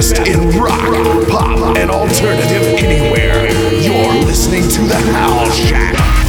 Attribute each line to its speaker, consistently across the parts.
Speaker 1: best in rock, pop, and alternative anywhere. You're listening to The House Shack.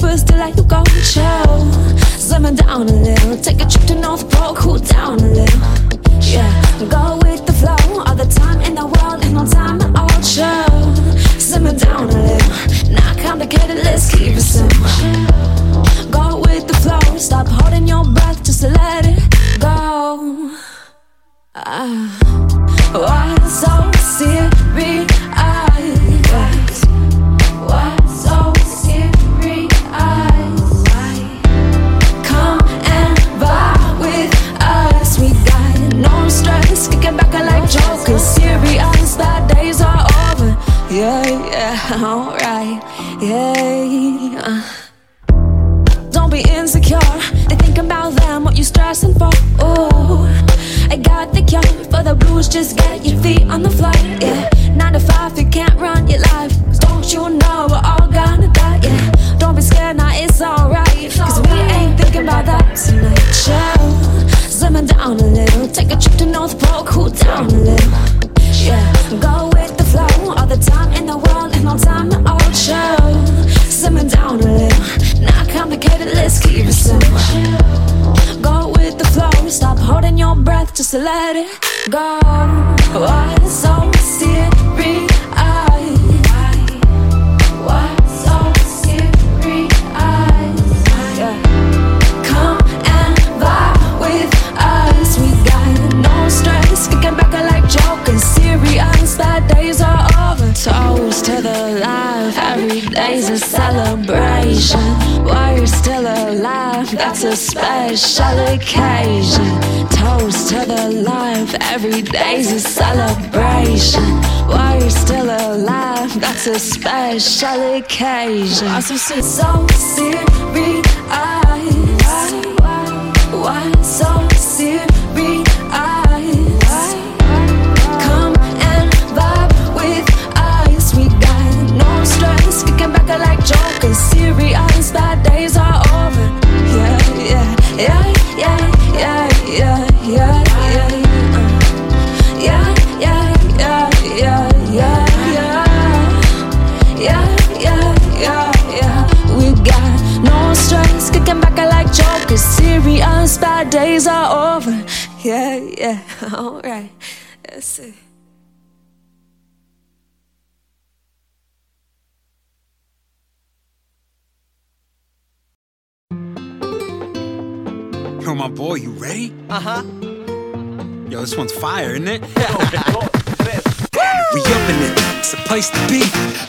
Speaker 1: but still like you go chill.
Speaker 2: Slam down a little, take a trip to North Pole, cool down a little. Yeah, go with the flow, all the time in the world, ain't no time at all, chill. Slam down a little, not complicated, let's keep it simple. Go with the flow, stop holding your breath, just let it go. Ah. Oh, I got the cure for the blues. Just get your feet on the floor. Yeah, nine to five, you can't run your life. Cause don't you know we're all gonna die? Yeah, don't be scared, now it's alright. Cause we ain't thinking about that tonight. Chill, slimming down a little. Take a trip to North Pole, cool down a little. Yeah, go with the flow. All the time in the world, and no time to all chill. simmer down a little. Not complicated, let's keep it simple. Stop holding your breath, just let it go. Oh, Why so serious? Every day's a celebration. While you're still alive, that's a special occasion. Toast to the life, every day's a celebration. While you're still alive, that's a special occasion. I'm so so yeah, alright. That's it.
Speaker 3: Yo, my boy, you ready?
Speaker 4: Uh huh.
Speaker 3: Yo, this one's fire, isn't it? we up in it, it's a place to be.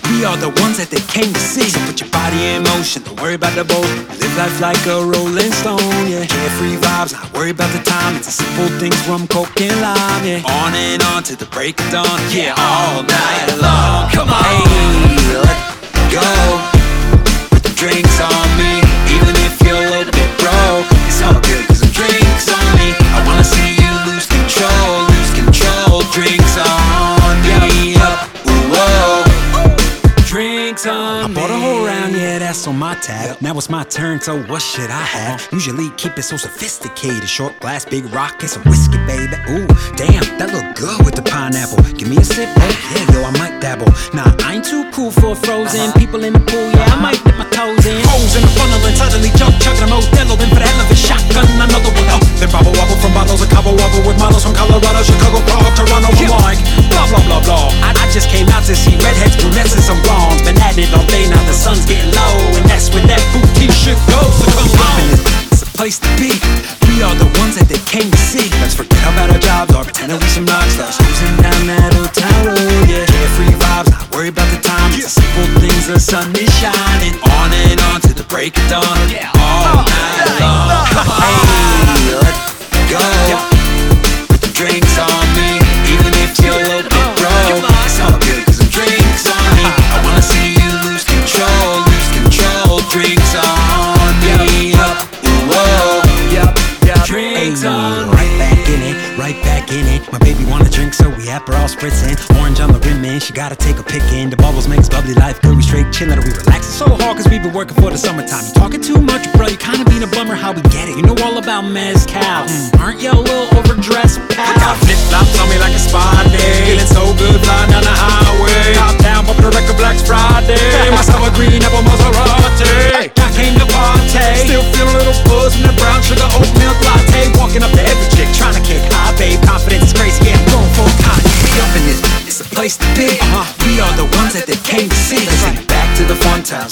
Speaker 3: We are the ones that they came to see. So put your body in motion, don't worry about the boat. Live life like a rolling stone, yeah. Carefree vibes, not worry about the time. It's the simple things, rum, coke, and lime, yeah. On and on to the break of dawn, yeah, all night long. Come on, hey, let's go. Put the drinks on me, even if you're a little bit broke. It's all good, that's on my tab. Now it's my turn, so what should I have? Uh-huh. Usually keep it so sophisticated. Short glass, big rock, and some whiskey, baby. Ooh, damn, that look good with the pineapple. Give me a sip, oh yeah, yo, I might dabble. Nah, I ain't too cool for frozen. Uh-huh. People in the pool, yeah, I might dip my toes in. Holes in the funnel and suddenly jump, chugging a Modelo. Then for the hell of a shotgun, another one up. Then bobble wobble from bottles of Cabo Wabo with models from Colorado, Chicago, Prague, Toronto, blah, blah, blah, blah. I, I just came out to see redheads,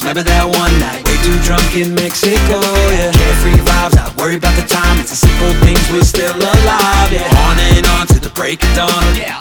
Speaker 3: Remember that one night? Way too drunk in Mexico, yeah. Carefree vibes, not worry about the time. It's the simple things, we're still alive, yeah. On and on to the break of dawn. All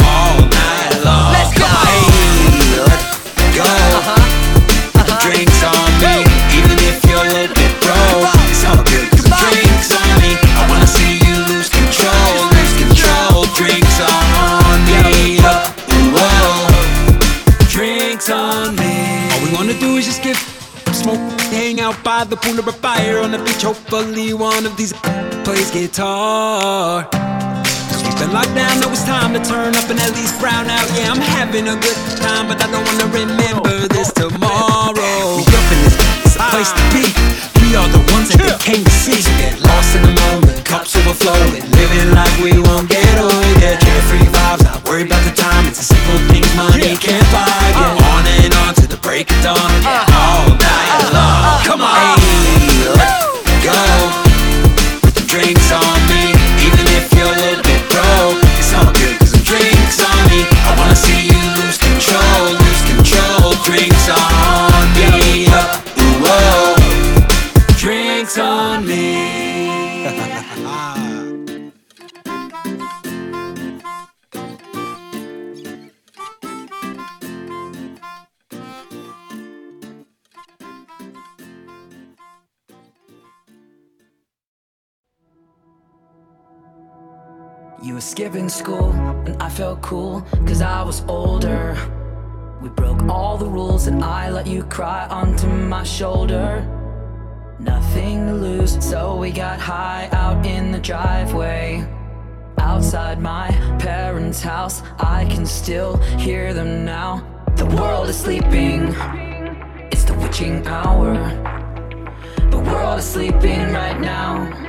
Speaker 3: Hopefully, one of these plays guitar. Cause we've been locked down, know it's time to turn up and at least brown out. Yeah, I'm having a good time, but I don't wanna remember this tomorrow. We up in this, it's a place to be. We are the ones that they came to see. So get lost in the moment, cups overflowing, living like we won't get old. Yeah, carefree vibes, not worry about the time. It's the simple things money can't buy. Yeah,
Speaker 4: skipping school, and I felt cool, cause I was older. We broke all the rules, and I let you cry onto my shoulder. Nothing to lose, so we got high out in the driveway. Outside my parents' house, I can still hear them now. The world is sleeping, it's the witching hour. The world is sleeping right now,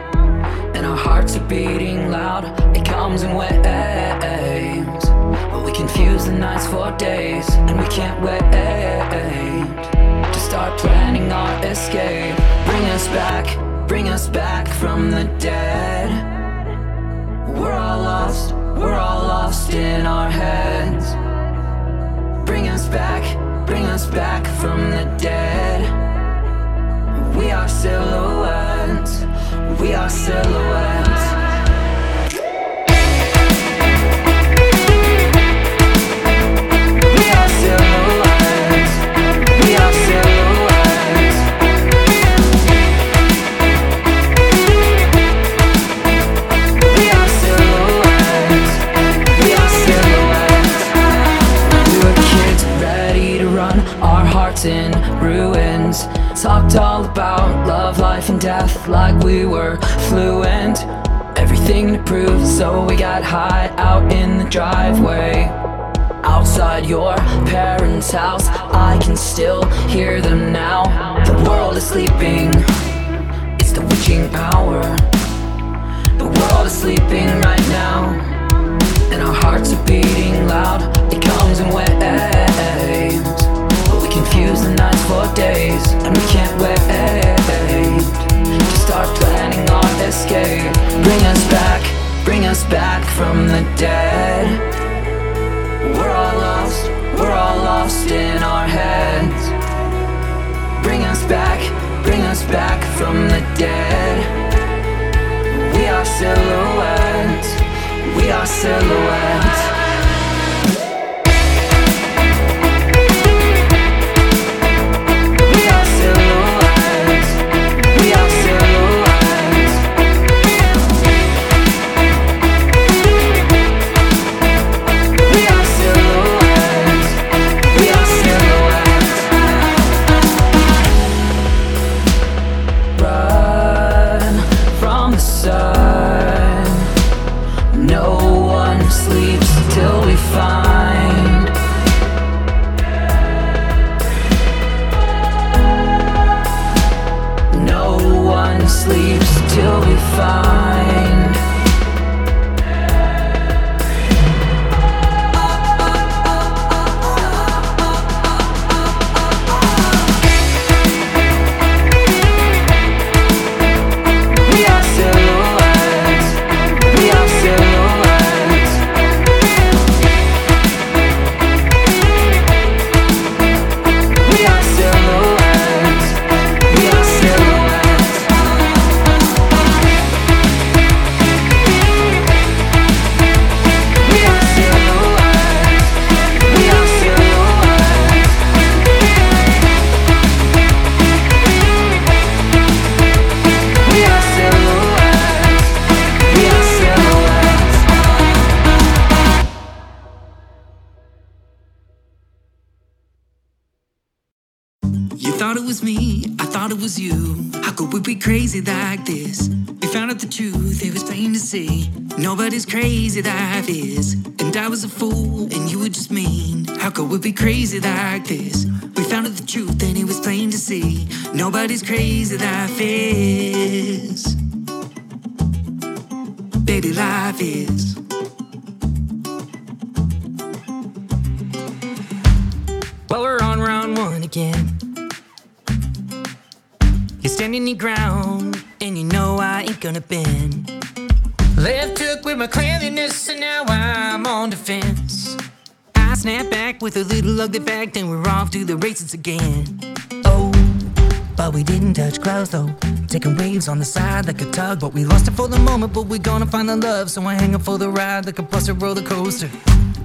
Speaker 4: and our hearts are beating loud. It comes in waves, but we confuse the nights for days, and we can't wait to start planning our escape. Bring us back, bring us back from the dead. We're all lost, we're all lost in our heads. Bring us back, bring us back from the dead. We are silhouettes, we are silhouettes.
Speaker 3: Crazy like this. And I was a fool, and you were just mean. How could we be crazy like this? We found out the truth, and it was plain to see. Nobody's crazy like this. Baby, life is. Well, we're on round one again. You're standing your ground, and you know I ain't gonna bend. Left hook with my cleanliness, snap back with a little ugly fact, and we're off to the races again. Oh,
Speaker 5: but we didn't touch clouds though. Taking waves on the side like a tug, but we lost it for the moment. But we're gonna find the love, so I hang up for the ride like a busted roller coaster.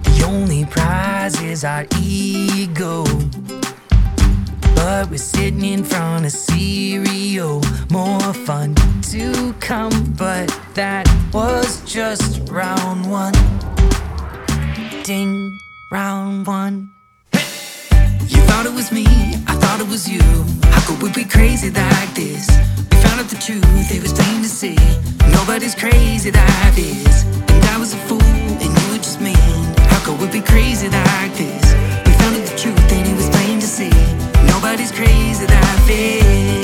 Speaker 5: The only prize is our ego. But we're sitting in front of cereal. More fun to come, but that was just round one. Ding, round one. You thought it was me, I thought it was you. How could we be crazy like this? We found out the truth, it was plain to see. Nobody's crazy like this. And I was a fool, and you were just mean. How could we be crazy like this? We found out the truth, and it was plain to see. Nobody's crazy like this.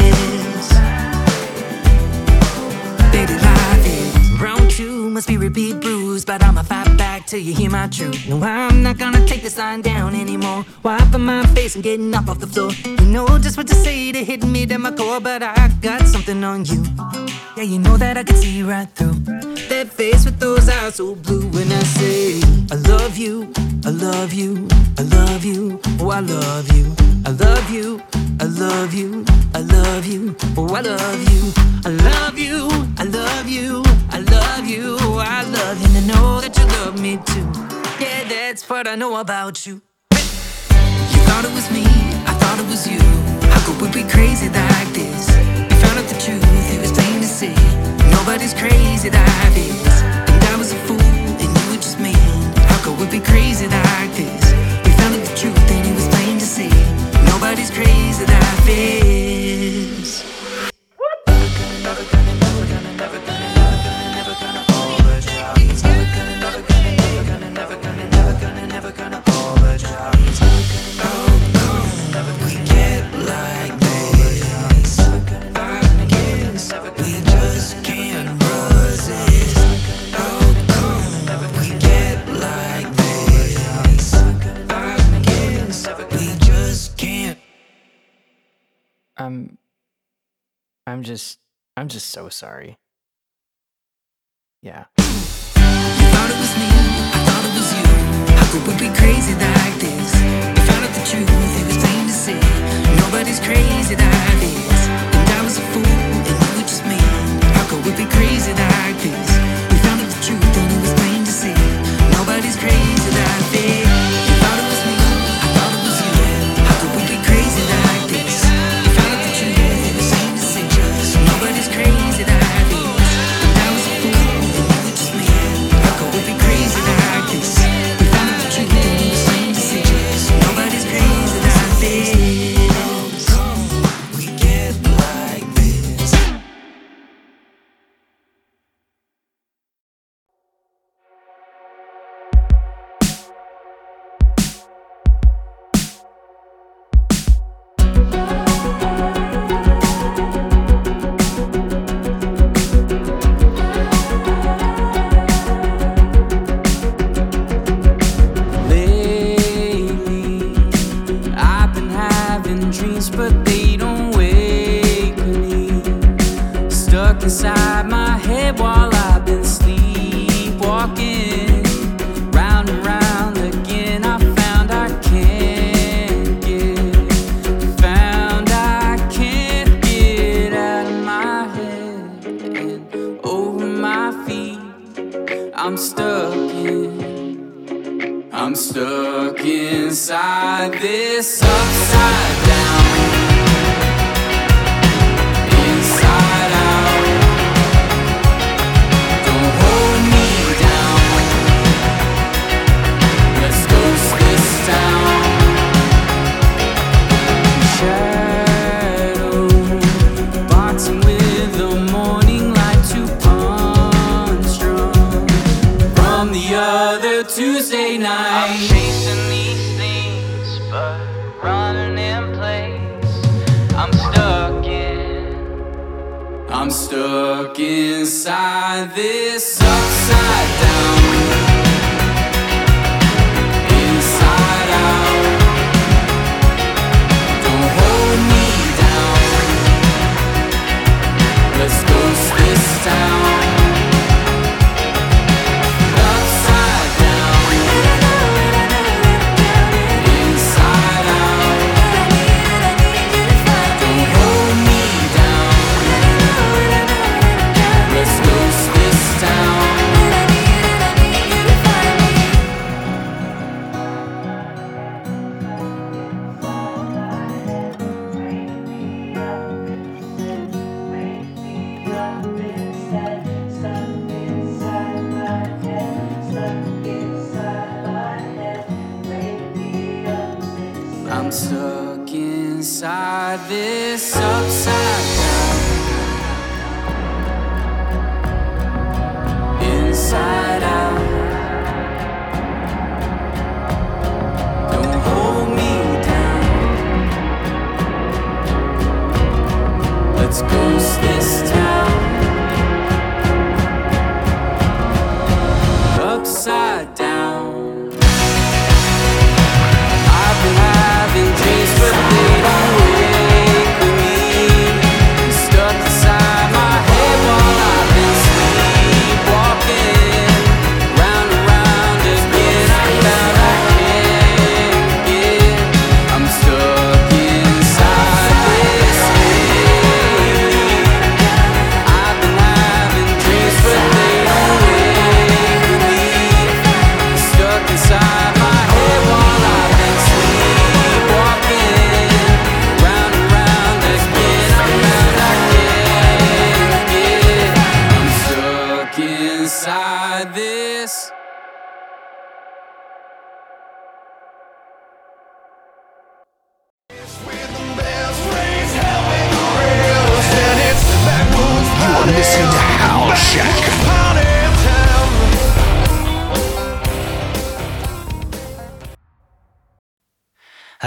Speaker 5: Must be repeat bruise, but I'ma fight back till you hear my truth. No, I'm not gonna take this line down anymore. Wiping my face and getting up off the floor. You know just what to say to hit me to my core, but I got something on you. Yeah, you know that I can see right through that face with those eyes so blue when I say I love you, I love you, I love you, oh I love you, I love you, I love you, I love you, oh I love you, I love you, I love you, I love you, oh I love you, and I know that you love me too. Yeah, that's what I know about you. You thought it was me, I thought it was you. How could we be crazy like this? We found out the truth, it was plain to see. Nobody's crazy like this. And I was a fool, and you were just mean. How could we be crazy like this? We found out the truth, and it was plain to see. Nobody's crazy like this.
Speaker 6: I'm I'm just I'm just so sorry. Yeah.
Speaker 5: It be crazy like this? The truth, it was plain to see. Nobody's crazy like this. And I was a fool, and you were just me. How could we be crazy like this? Found out the truth, and it was plain to see. Nobody's crazy like this.
Speaker 3: Tuesday night. I'm chasing these things, but running in place. I'm stuck in. I'm stuck inside this upside down. Inside out. Don't hold me down. Let's ghost this town.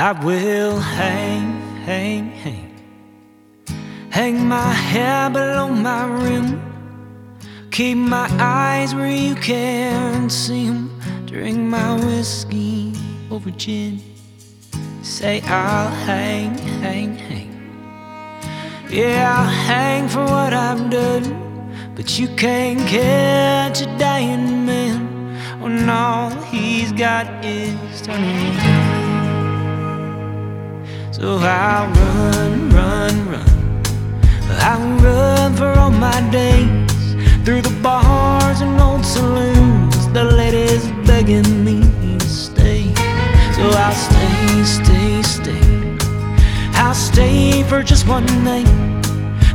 Speaker 7: I
Speaker 5: will hang, hang, hang. Hang my head below my rim. Keep my eyes where you can't see 'em. Drink my whiskey over gin. Say I'll hang, hang, hang. Yeah, I'll hang for what I've done. But you can't catch a dying man when all he's got is turning. So I'll run, run, run. I'll run for all my days through the bars and old saloons. The ladies begging me to stay. So I'll stay, stay, stay. I'll stay for just one night,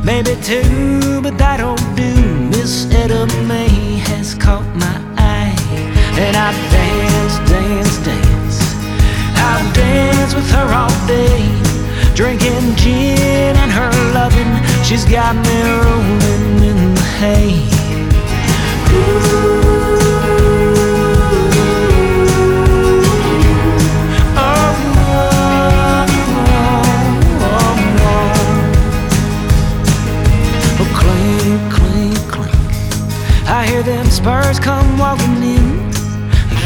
Speaker 5: maybe two, but that'll do. Miss Etta May has caught my eye, and I dance, dance, dance. I'll dance with her all day, drinking gin and her loving. She's got me rolling in the hay. Oh, oh, oh, oh. Oh. I hear them spurs come walking in.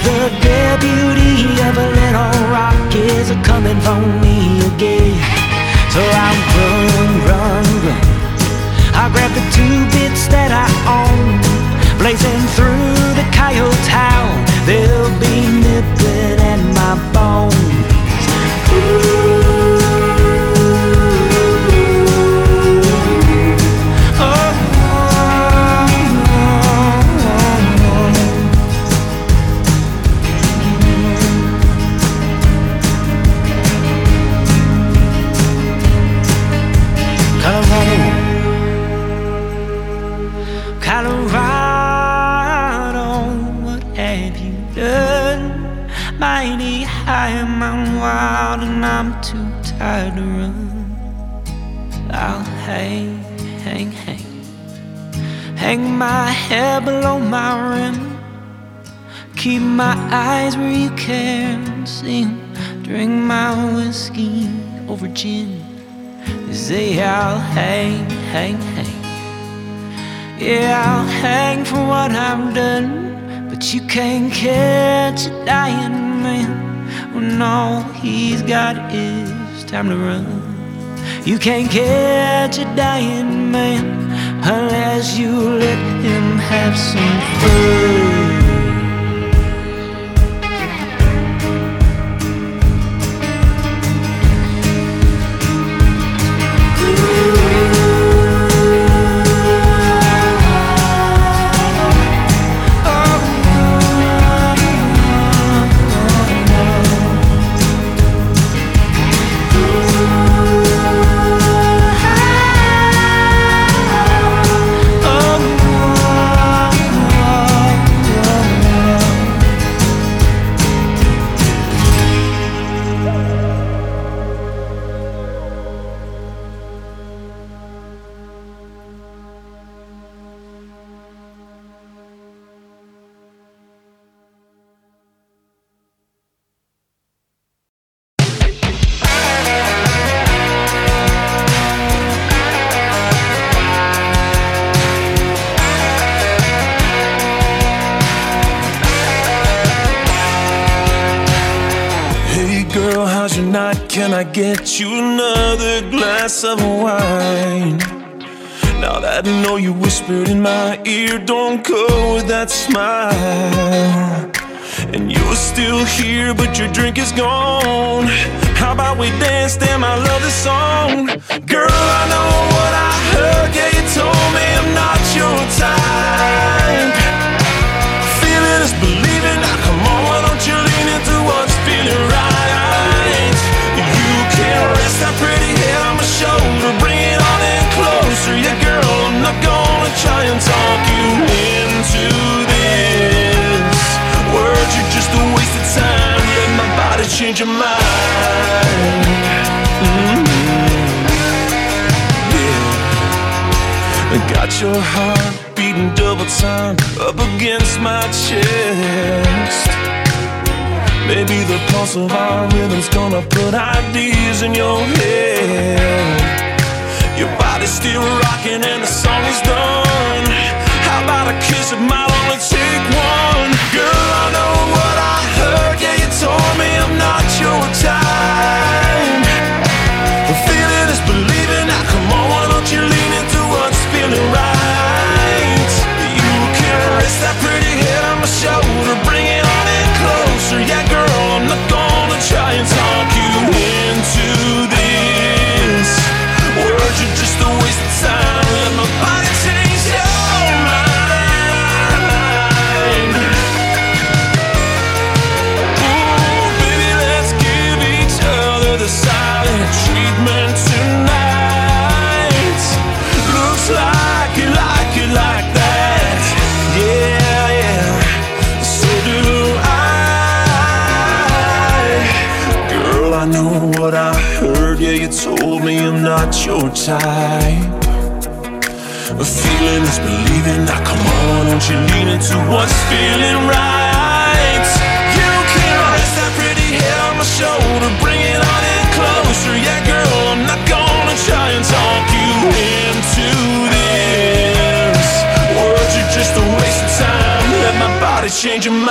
Speaker 5: The deputy of a little rock is a coming for me again. So I'll run, run, run. I'll grab the two bits that I own, blazing through the coyote town. They'll be nipping at my bones. Ooh. My head below my rim. Keep my eyes where you can't see. Drink my whiskey over gin. They Say I'll hang, hang, hang. Yeah, I'll hang for what I've done. But you can't catch a dying man when all he's got is time to run. You can't catch a dying man unless you let him have some fun.
Speaker 8: get you another glass of wine. Now that I know you whispered in my ear, don't go with that smile. And you're still here, but your drink is gone. How about we dance, damn, I love this song. Girl, I know Got your heart beating double time up against my chest. Maybe the pulse of our rhythm's gonna put ideas in your head. Your body's still rocking and the song is done. How about a kiss of mine? Only take one, girl. I know.
Speaker 9: changing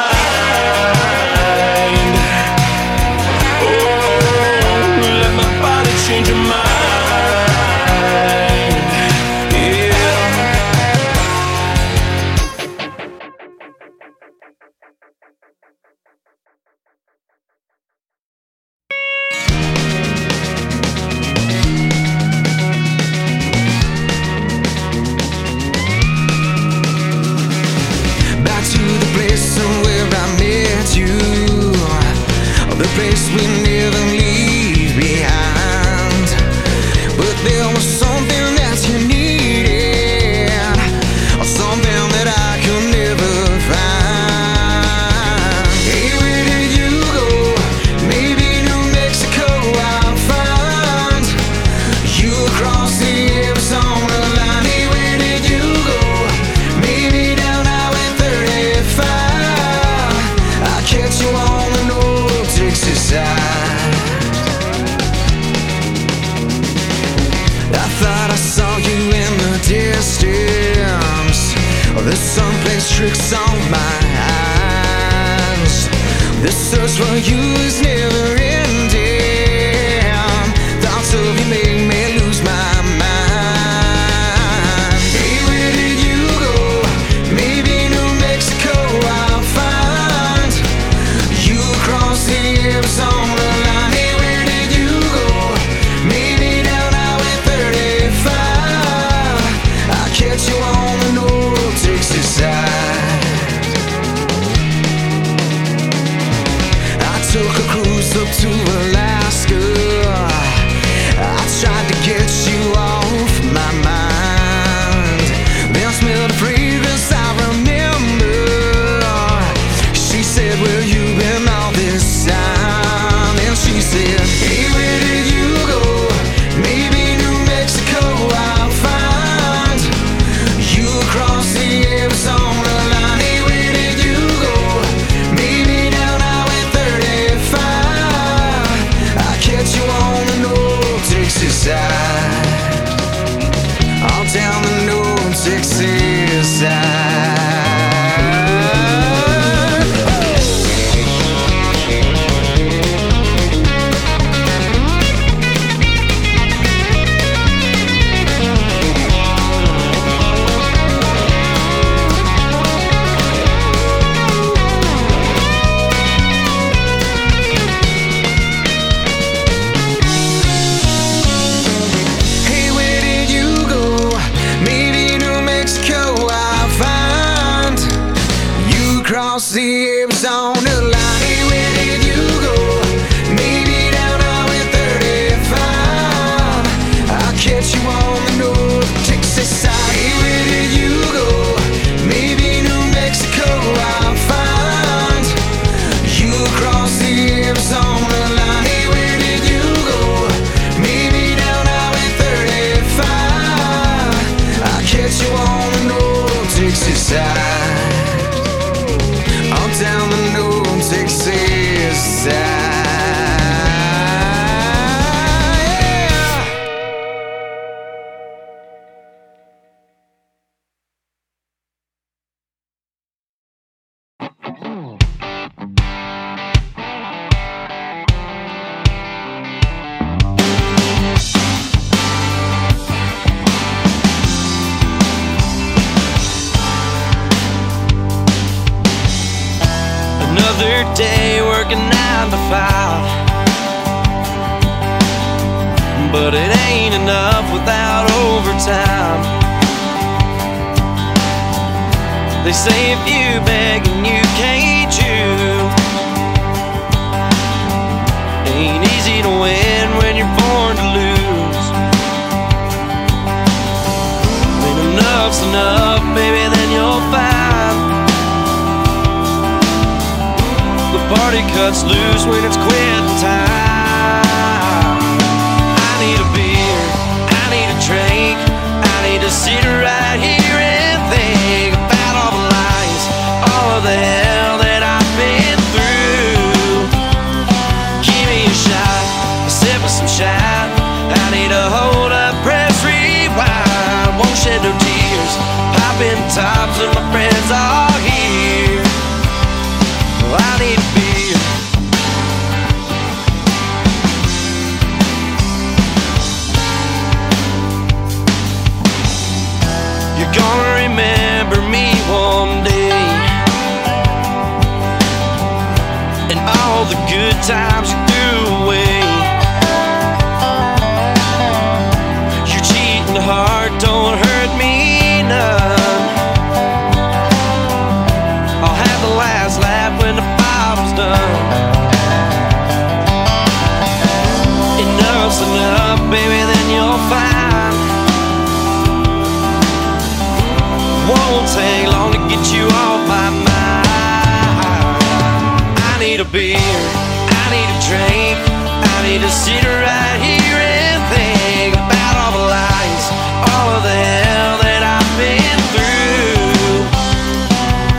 Speaker 9: need to sit right here and think about all the lies, all of the hell that I've been through.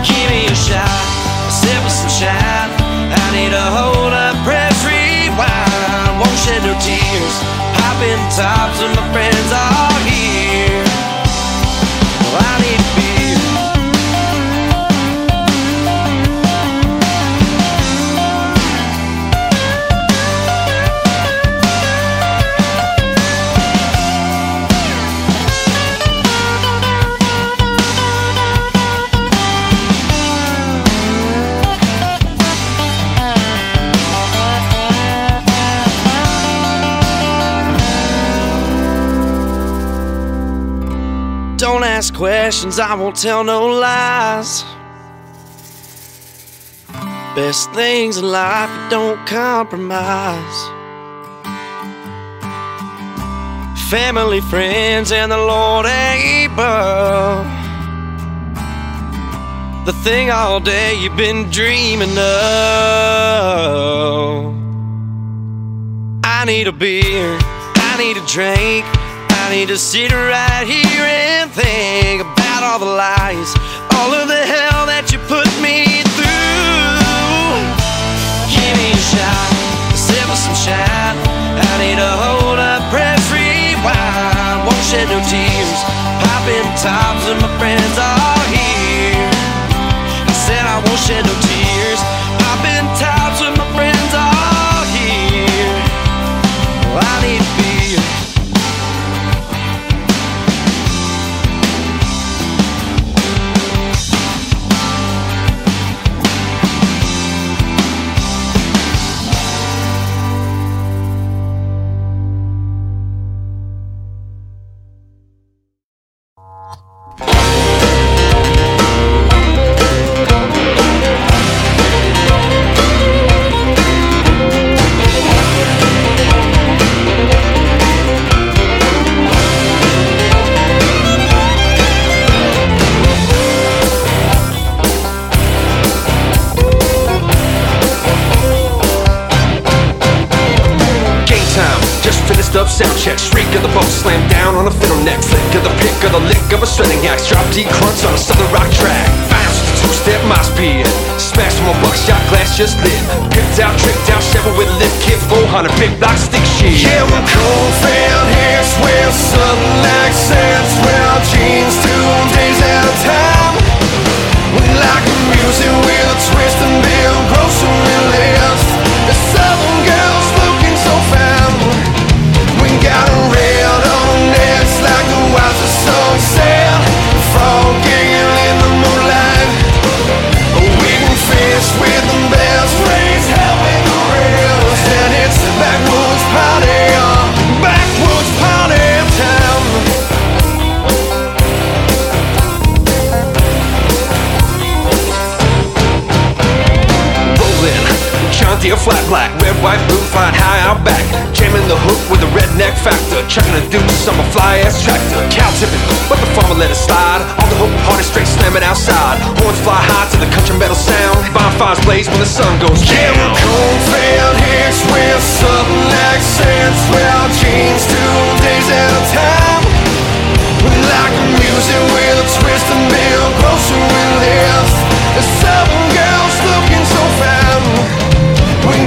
Speaker 9: Give me a shot, sip of some shine. I need a hold up, press rewind. Won't shed no tears, popping tops, and my friends Don't ask questions, I won't tell no lies. Best things in life, don't compromise. Family, friends, and the Lord above. The thing all day you've been dreaming of. I need a beer, I need a drink, need to sit right here and think about all the lies, all of the hell that you put me through. Give me a shot, sip some shine. I need a hold up, press rewind. Won't shed no tears, popping tops, and my friends are here. I said I won't shed no tears, popping tops,
Speaker 10: just lit. Picked out, tricked out, shovel with a lift kit, 400, big block, stick shit.
Speaker 11: Yeah, we're cold, Coldfield, here's where sun accents, well, jeans, two days at a time. We like the music,
Speaker 10: deer flat black, red, white, blue, flying high out back. Jamming the hook with a redneck factor. Chucking a deuce on my fly ass tractor. Cow tipping, but the farmer let it slide. On the hook, hard and straight, slamming outside. Horns fly high to the country metal sound. Bonfires blaze when the sun goes down.
Speaker 11: Yeah, cornfield hicks with sudden accents. Well, jeans two days at a time. We like music with a twist and bill. Closer we live. It's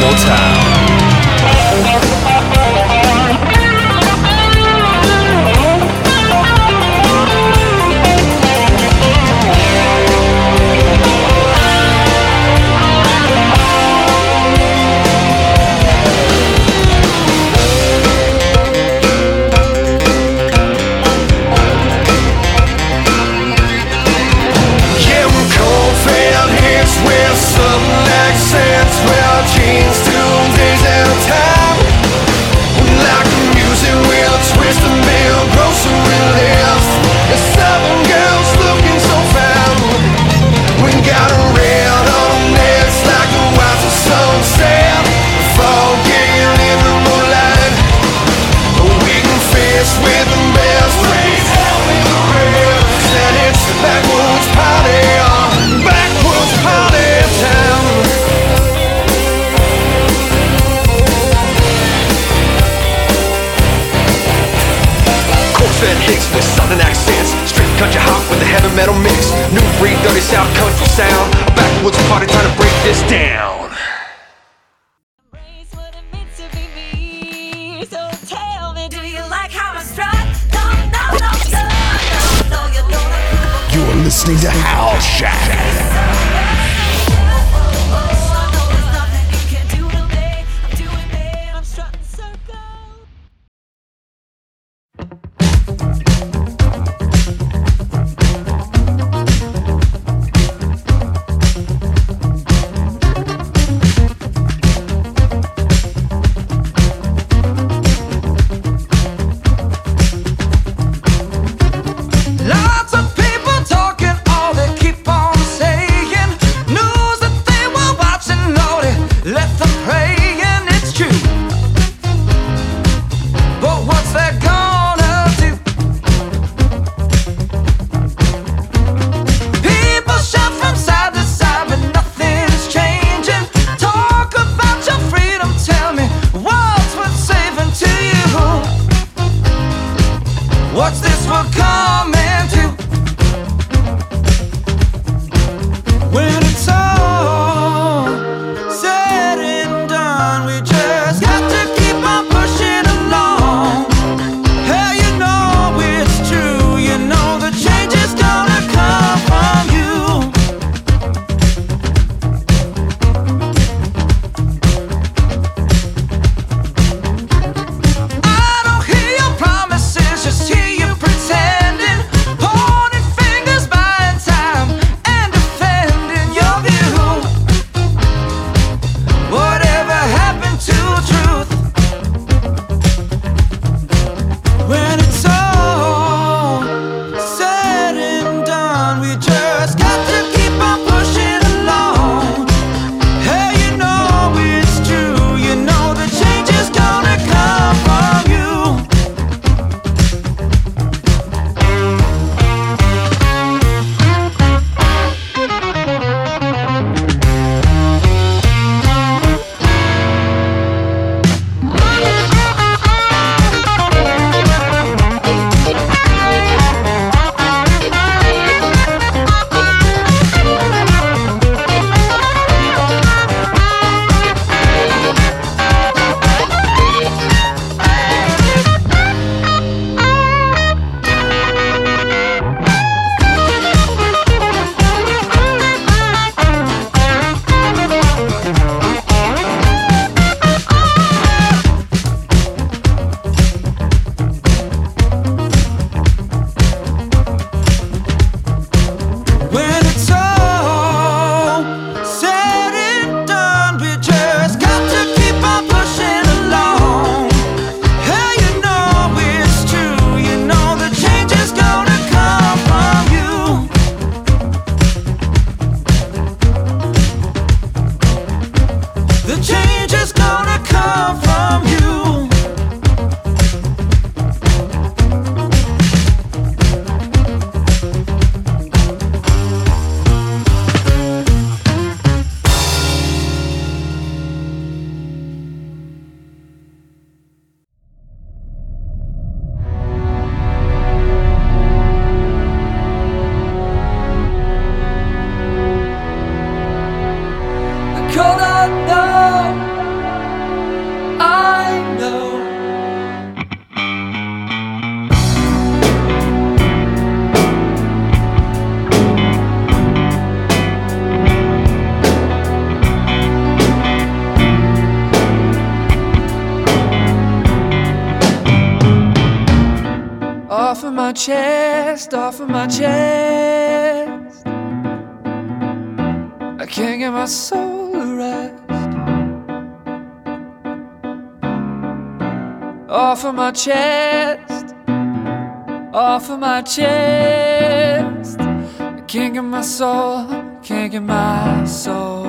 Speaker 12: more time.
Speaker 13: My chest. I can't get my soul to rest. Off of my chest, off of my chest. I can't get my soul, can't get my soul.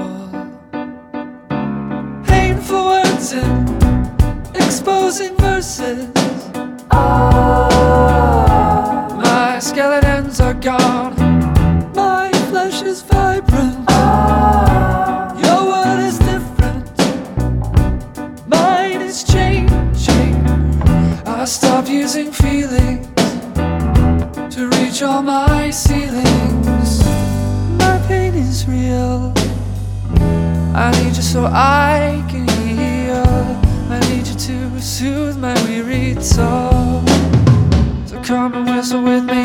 Speaker 13: Painful words and exposing verses. Real. I need you so I can heal. I need you to soothe my weary soul. So come and whistle with me.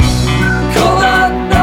Speaker 13: Cold unknown.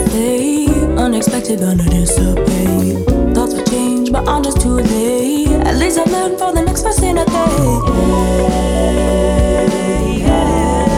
Speaker 2: Meet you the fate. Unexpected, gonna dissipate. Thoughts will change, but I'm just too late. At least I learned for the next person I Yeah, yeah.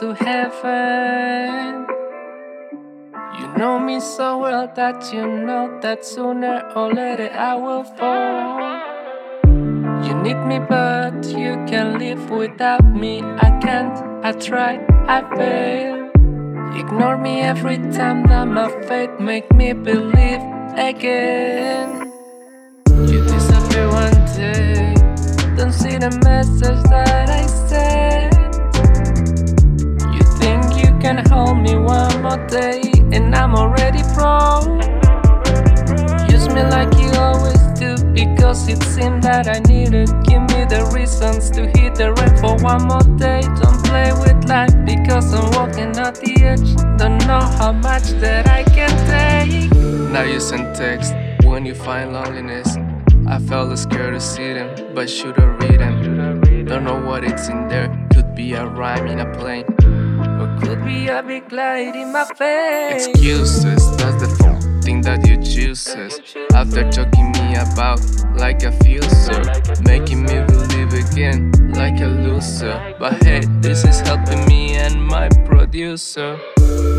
Speaker 2: to
Speaker 14: heaven. You know me so well that you know that sooner or later I will fall. You need me, but you can live without me. I can't, I tried, I failed. Ignore me every time that my faith make me believe again. You disappear one day, don't see the message that I sent can hold me one more day, and I'm already pro. Use me like you always do, because it seemed that I needed. Give me the reasons to hit the red for one more day. Don't play with life, because I'm walking on the edge. Don't know how much that I can take. Now you send text when you find loneliness. I felt scared to see them, but should I read them? Don't know what it's in there. Could be a rhyme in a plane or could be a big light in my face.
Speaker 15: Excuses, that's the thing that you choose. After talking me about like a fuser, making me believe again like a loser. But hey, this is helping me and my producer.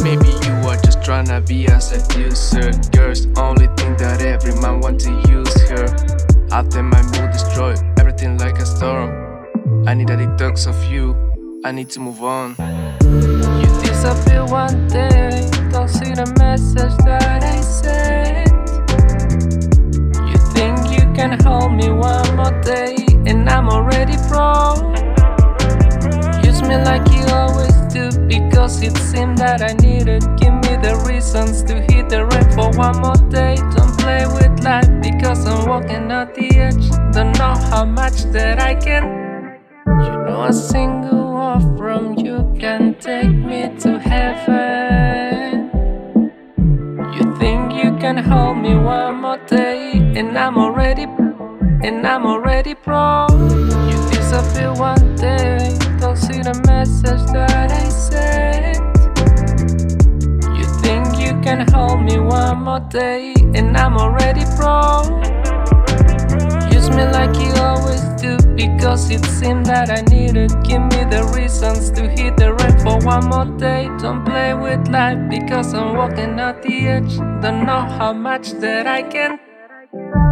Speaker 15: Maybe you are just trying to be a seducer. Girls only think that every man want to use her. After my mood destroyed, everything like a storm. I need a detox of you. I need to move on.
Speaker 14: You disappear one day, don't see the message that I sent. You think you can hold me one more day, and I'm already broke. Use me like you always do, because it seemed that I needed. Give me the reasons to hit the red for one more day. Don't play with life, because I'm walking on the edge. Don't know how much that I can. Know a single word from you can take me to heaven. You think you can hold me one more day, and I'm already, and I'm already broke. You disappear one day, don't see the message that I sent. You think you can hold me one more day, and I'm already broke. Me like you always do because it seemed that I needed. Give me the reasons to hit the red for one more day. Don't play with life because I'm walking at the edge. Don't know how much that I can.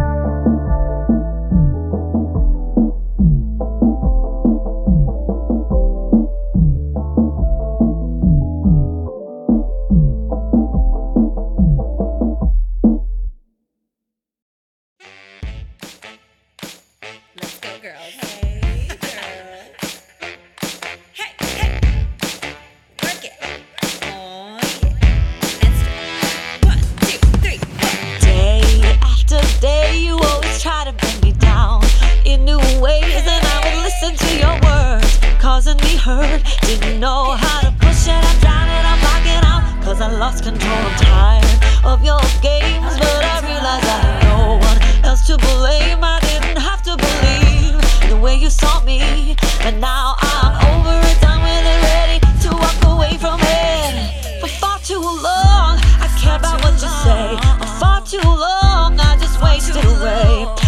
Speaker 12: Causing me hurt. Didn't know how to push it, I'm drowning, I'm blocking out, cause I lost control. I'm tired of your games, but I realize I have no one else to blame. I didn't have to believe the way you saw me, but now I'm over it, done with it, ready to walk away from it. For far too long, I care about what you say. For far too long, I just wasted away.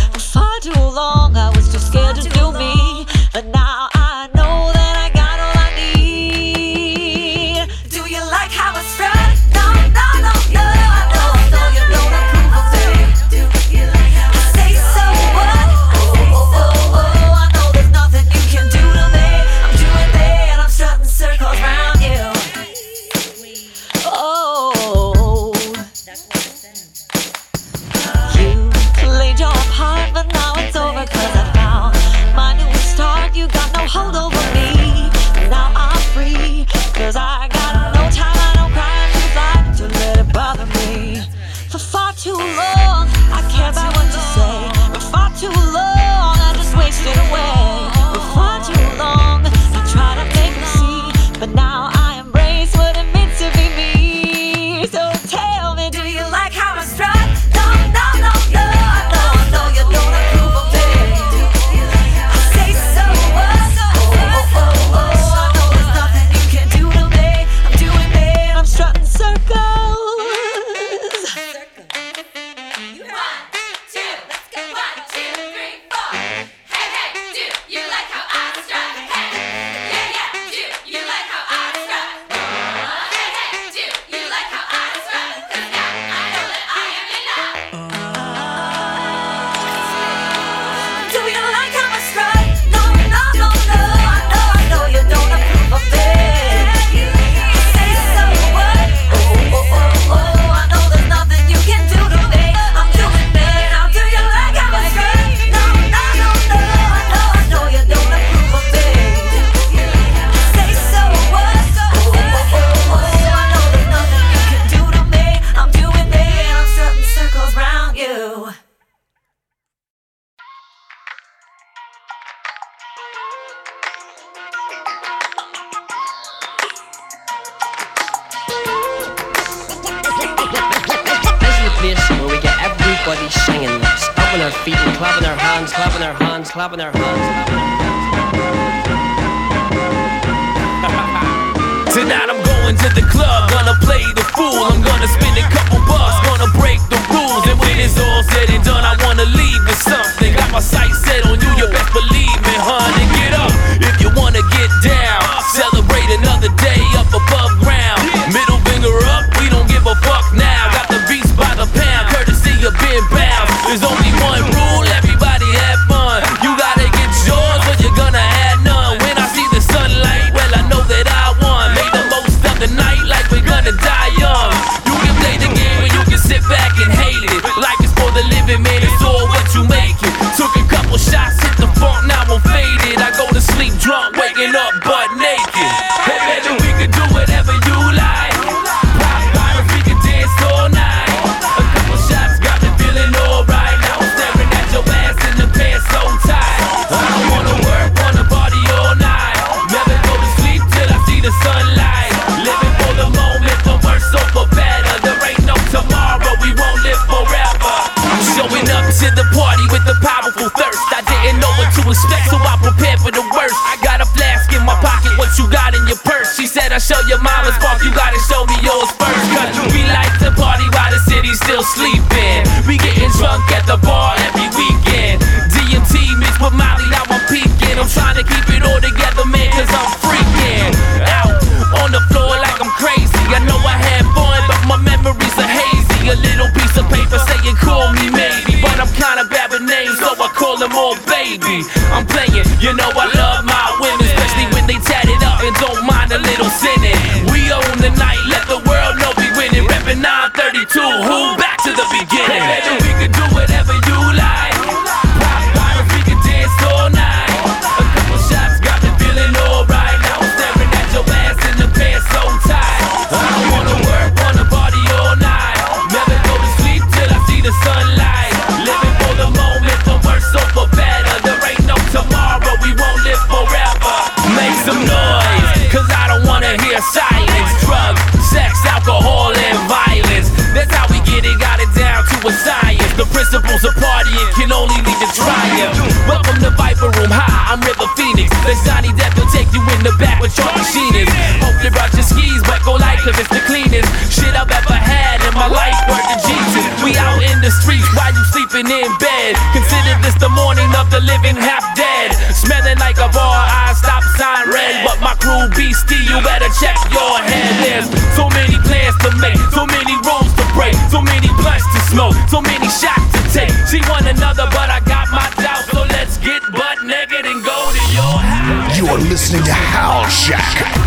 Speaker 16: the
Speaker 17: powerful thirst. I didn't know what to expect, so I prepared for the worst. I got a flask in my pocket, what you got in your purse? She said, I show your mama's bark, you gotta show me yours first. Cause we like to party while the city's still sleeping. We getting drunk at the bar baby. I'm playing, you know I love my only need to try triumph. Welcome to Viper Room. Hi, I'm River Phoenix. The shiny death will take you in the back with your machinist. Hope you brought your skis, but go light, cause it's the cleanest shit I've ever had in my life. Worth the Jesus. We out in the streets while you sleeping in bed. Consider this the morning of the living half dead. Smelling like a bar, I stop sign red. But my crew beastie, you better check your head. There's so many plans to make, so many rooms to break, so many blunts to smoke, so many shots See one another, but I got my doubt. So let's get butt naked and go to your house.
Speaker 1: You are listening to Howl Shack.